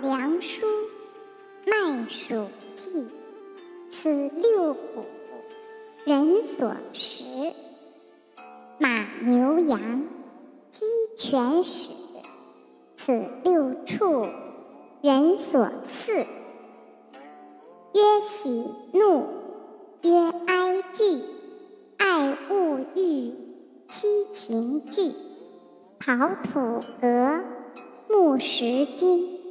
良书，麦黍稷，此六谷，人所食。马牛羊，鸡犬豕，此六畜，人所饲。曰喜怒，曰哀惧，爱恶欲，七情具。刨土革，木石金。